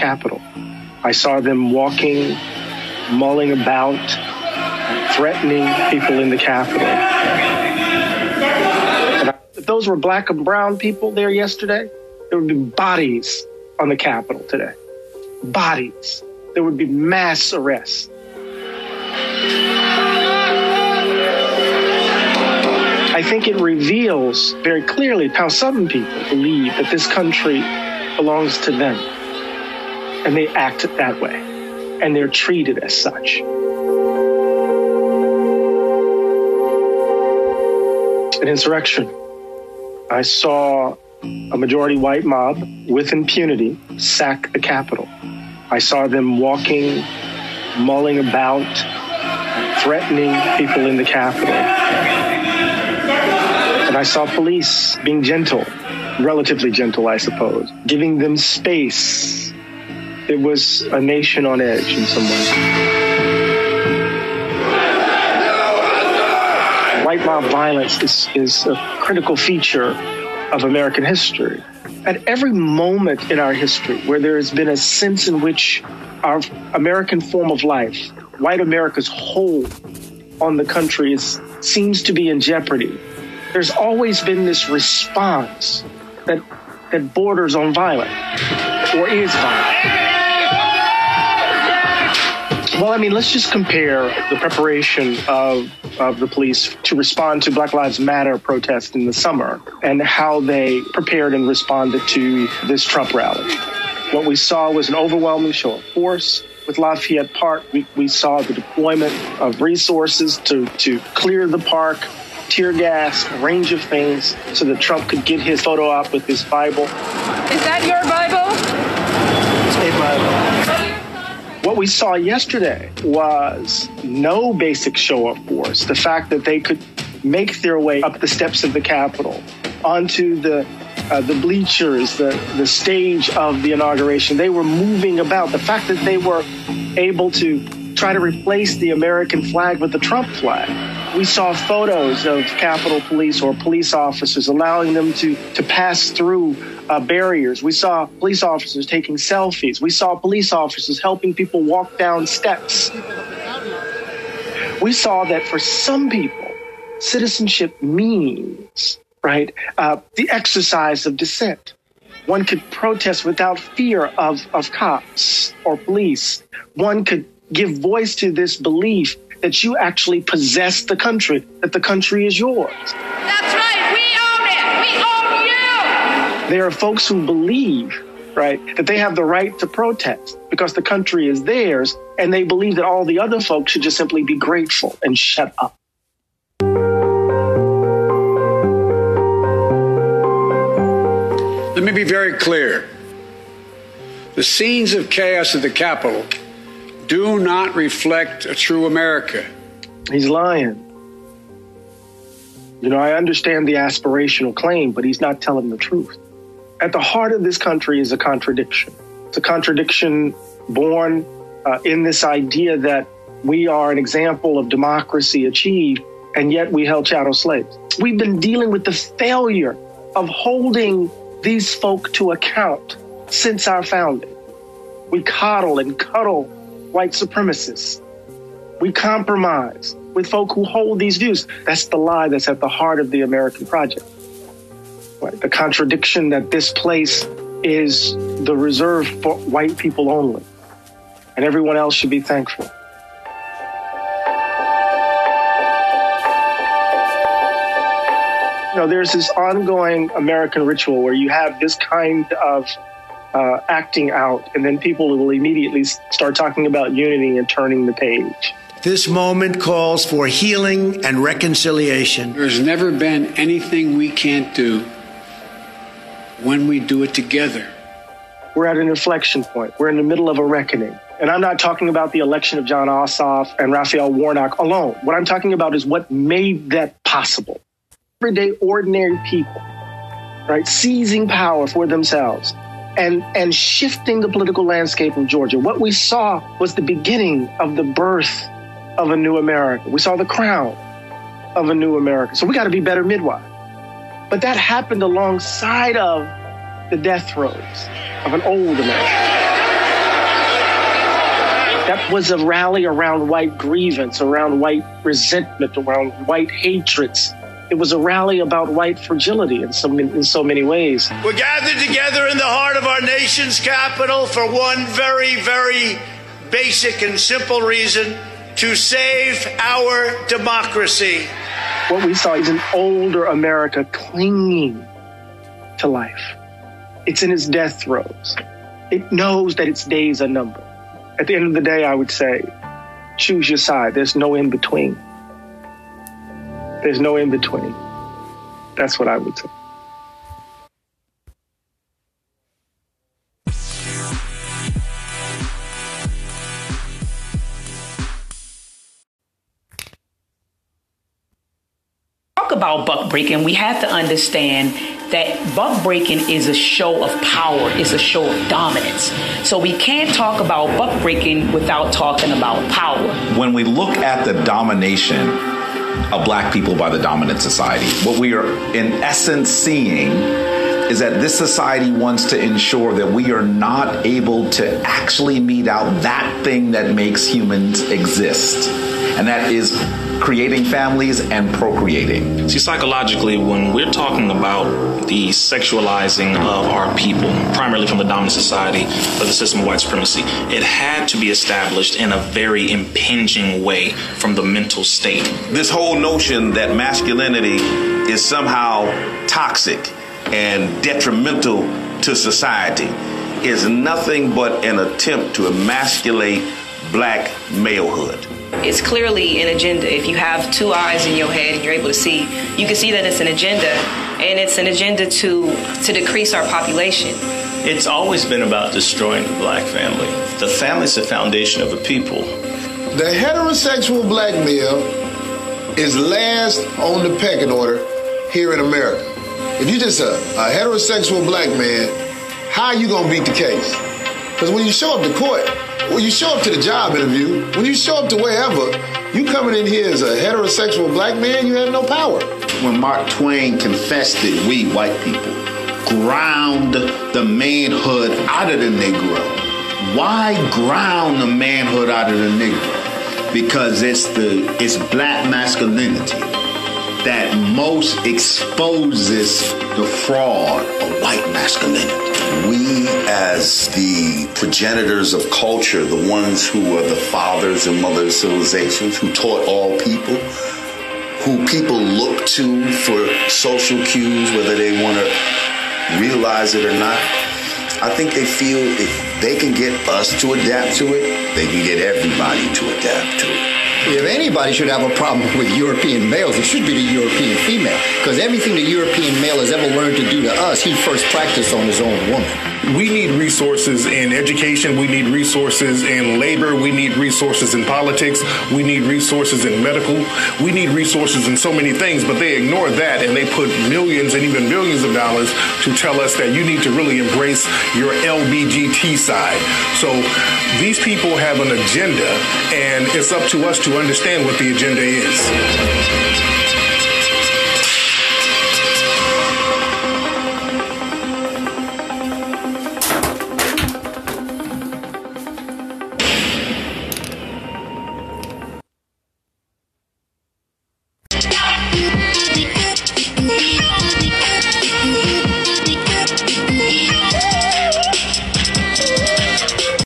Capitol. I saw them walking, mulling about, threatening people in the Capitol. If those were black and brown people there yesterday, there would be bodies on the Capitol today. Bodies. There would be mass arrests. I think it reveals very clearly how some people believe that this country belongs to them. And they act that way. And they're treated as such. An insurrection. I saw a majority white mob with impunity sack the Capitol. I saw them walking, mulling about, threatening people in the Capitol. And I saw police being gentle, relatively gentle, I suppose, giving them space. It was a nation on edge in some ways. White mob violence is, is a critical feature of American history. At every moment in our history where there has been a sense in which our American form of life, white America's hold on the country, is, seems to be in jeopardy, there's always been this response that, that borders on violence or is violent. Mean, let's just compare the preparation of, of the police to respond to Black Lives Matter protest in the summer and how they prepared and responded to this Trump rally. What we saw was an overwhelming show of force. With Lafayette Park, we, we saw the deployment of resources to, to clear the park, tear gas, a range of things so that Trump could get his photo op with his Bible. Is that your Bible? It's a Bible. What we saw yesterday was no basic show of force. The fact that they could make their way up the steps of the Capitol onto the uh, the bleachers, the, the stage of the inauguration. They were moving about. The fact that they were able to try to replace the American flag with the Trump flag. We saw photos of Capitol Police or police officers allowing them to, to pass through uh, barriers. We saw police officers taking selfies. We saw police officers helping people walk down steps. We saw that for some people, citizenship means, right, uh, the exercise of dissent. One could protest without fear of, of cops or police. One could give voice to this belief that you actually possess the country, that the country is yours. That's right. We own it. We own you. There are folks who believe, right, that they have the right to protest because the country is theirs, and they believe that all the other folks should just simply be grateful and shut up. Let me be very clear. The scenes of chaos at the Capitol do not reflect a true America. He's lying. You know, I understand the aspirational claim, but he's not telling the truth. At the heart of this country is a contradiction. It's a contradiction born uh, in this idea that we are an example of democracy achieved, and yet we held chattel slaves. We've been dealing with the failure of holding these folk to account since our founding. We coddle and cuddle white supremacists. We compromise with folk who hold these views. That's the lie that's at the heart of the American project. Right? The contradiction that this place is the reserve for white people only, and everyone else should be thankful. You know, there's this ongoing American ritual where you have this kind of uh, acting out, and then people will immediately start talking about unity and turning the page. This moment calls for healing and reconciliation. There's never been anything we can't do when we do it together. We're at an inflection point. We're in the middle of a reckoning. And I'm not talking about the election of Jon Ossoff and Raphael Warnock alone. What I'm talking about is what made that possible. Everyday, ordinary people, right, seizing power for themselves and, and shifting the political landscape of Georgia. What we saw was the beginning of the birth of a new America. We saw the crown of a new America. So we got to be better midwives. But that happened alongside of the death throes of an old America. That was a rally around white grievance, around white resentment, around white hatreds. It was a rally about white fragility in so, in so many ways. We're gathered together in the heart of our nation's capital for one very, very basic and simple reason to save our democracy. What we saw is an older America clinging to life. It's in its death throes. It knows that its days are numbered. At the end of the day, I would say, choose your side. There's no in between. There's no in between. That's what I would say. Talk about buck breaking, we have to understand that buck breaking is a show of power, is a show of dominance. So we can't talk about buck breaking without talking about power. When we look at the domination of black people by the dominant society, what we are in essence seeing is that this society wants to ensure that we are not able to actually mete out that thing that makes humans exist. And that is creating families and procreating. See, psychologically, when we're talking about the sexualizing of our people, primarily from the dominant society of the system of white supremacy, it had to be established in a very impinging way from the mental state. This whole notion that masculinity is somehow toxic and detrimental to society is nothing but an attempt to emasculate black malehood. It's clearly an agenda. If you have two eyes in your head and you're able to see, you can see that it's an agenda, and it's an agenda to to decrease our population. It's always been about destroying the black family. The family is the foundation of a people. The heterosexual black male is last on the pecking order here in America. If you're just a, a heterosexual black man, how are you gonna beat the case? Because when you show up to court, when you show up to the job interview, when you show up to wherever, you coming in here as a heterosexual black man, you have no power. When Mark Twain confessed that we white people ground the manhood out of the Negro. Why ground the manhood out of the Negro? Because it's the it's black masculinity that most exposes the fraud of white masculinity. We, as the progenitors of culture, the ones who are the fathers and mothers of civilizations, who taught all people, who people look to for social cues, whether they want to realize it or not, I think they feel if they can get us to adapt to it, they can get everybody to adapt to it. If anybody should have a problem with European males, it should be the European female. Because everything the European male has ever learned to do to us, he first practiced on his own woman. We need resources in education. We need resources in labor. We need resources in politics. We need resources in medical. We need resources in so many things, but they ignore that and they put millions and even millions of dollars to tell us that you need to really embrace your LBGT side. So these people have an agenda, and it's up to us to understand what the agenda is.